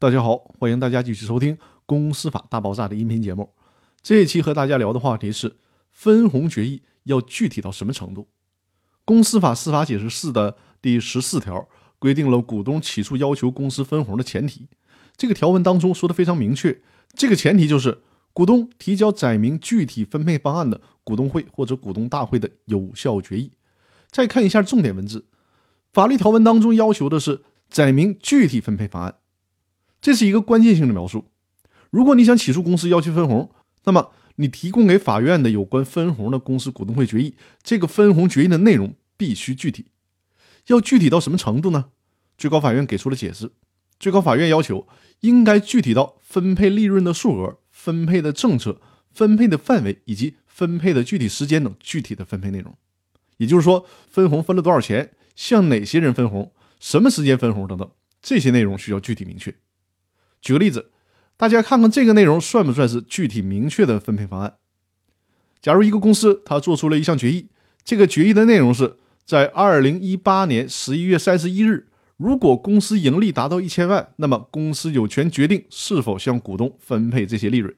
大家好，欢迎大家继续收听《公司法大爆炸》的音频节目。这一期和大家聊的话题是分红决议要具体到什么程度？《公司法司法解释四》的第十四条规定了股东起诉要求公司分红的前提。这个条文当中说的非常明确，这个前提就是股东提交载明具体分配方案的股东会或者股东大会的有效决议。再看一下重点文字，法律条文当中要求的是载明具体分配方案。这是一个关键性的描述。如果你想起诉公司要求分红，那么你提供给法院的有关分红的公司股东会决议，这个分红决议的内容必须具体。要具体到什么程度呢？最高法院给出了解释。最高法院要求应该具体到分配利润的数额、分配的政策、分配的范围以及分配的具体时间等具体的分配内容。也就是说，分红分了多少钱，向哪些人分红，什么时间分红等等，这些内容需要具体明确。举个例子，大家看看这个内容算不算是具体明确的分配方案？假如一个公司它做出了一项决议，这个决议的内容是在二零一八年十一月三十一日，如果公司盈利达到一千万，那么公司有权决定是否向股东分配这些利润。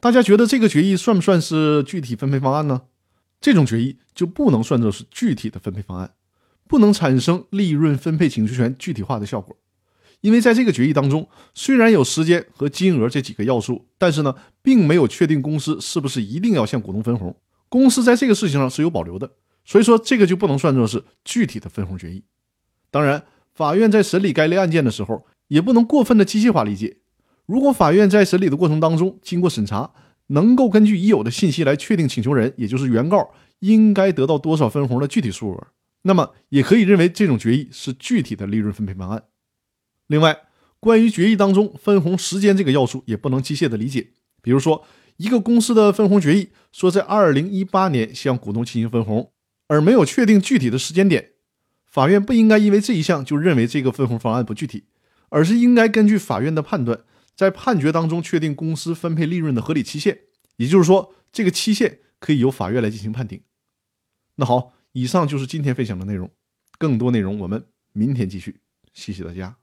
大家觉得这个决议算不算是具体分配方案呢？这种决议就不能算作是具体的分配方案，不能产生利润分配请求权具体化的效果。因为在这个决议当中，虽然有时间和金额这几个要素，但是呢，并没有确定公司是不是一定要向股东分红。公司在这个事情上是有保留的，所以说这个就不能算作是具体的分红决议。当然，法院在审理该类案件的时候，也不能过分的机械化理解。如果法院在审理的过程当中经过审查，能够根据已有的信息来确定请求人，也就是原告应该得到多少分红的具体数额，那么也可以认为这种决议是具体的利润分配方案。另外，关于决议当中分红时间这个要素，也不能机械的理解。比如说，一个公司的分红决议说在二零一八年向股东进行分红，而没有确定具体的时间点，法院不应该因为这一项就认为这个分红方案不具体，而是应该根据法院的判断，在判决当中确定公司分配利润的合理期限。也就是说，这个期限可以由法院来进行判定。那好，以上就是今天分享的内容，更多内容我们明天继续。谢谢大家。